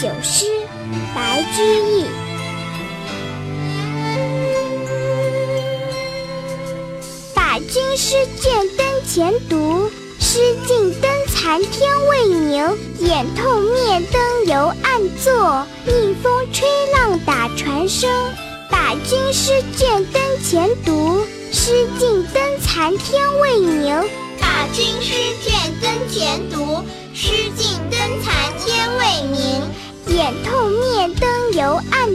九诗，白居易。把军师卷灯前读，诗尽灯残天未明。眼透灭灯犹暗坐，逆风吹浪打船声。把军师卷灯前读，诗尽灯残天未明。把军师卷灯前读，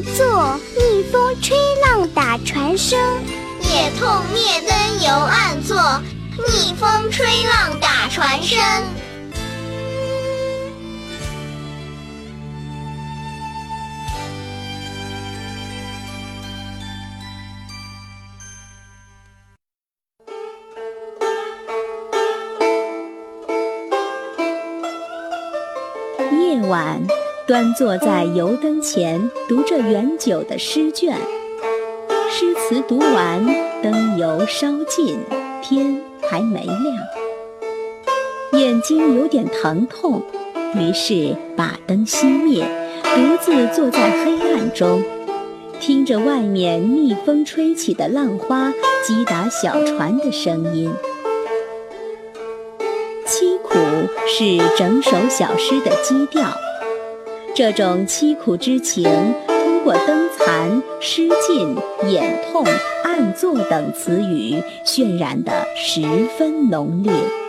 作，逆风吹浪打船声。眼透灭灯犹暗作，逆风吹浪打船声。夜晚，端坐在油灯前，读着元九的诗卷。诗词读完，灯油烧尽，天还没亮。眼睛有点疼痛，于是把灯熄灭，独自坐在黑暗中，听着外面逆风吹起的浪花击打小船的声音。凄苦是整首小诗的基调，这种凄苦之情通过灯残、诗尽、眼痛、暗坐等词语渲染得十分浓烈。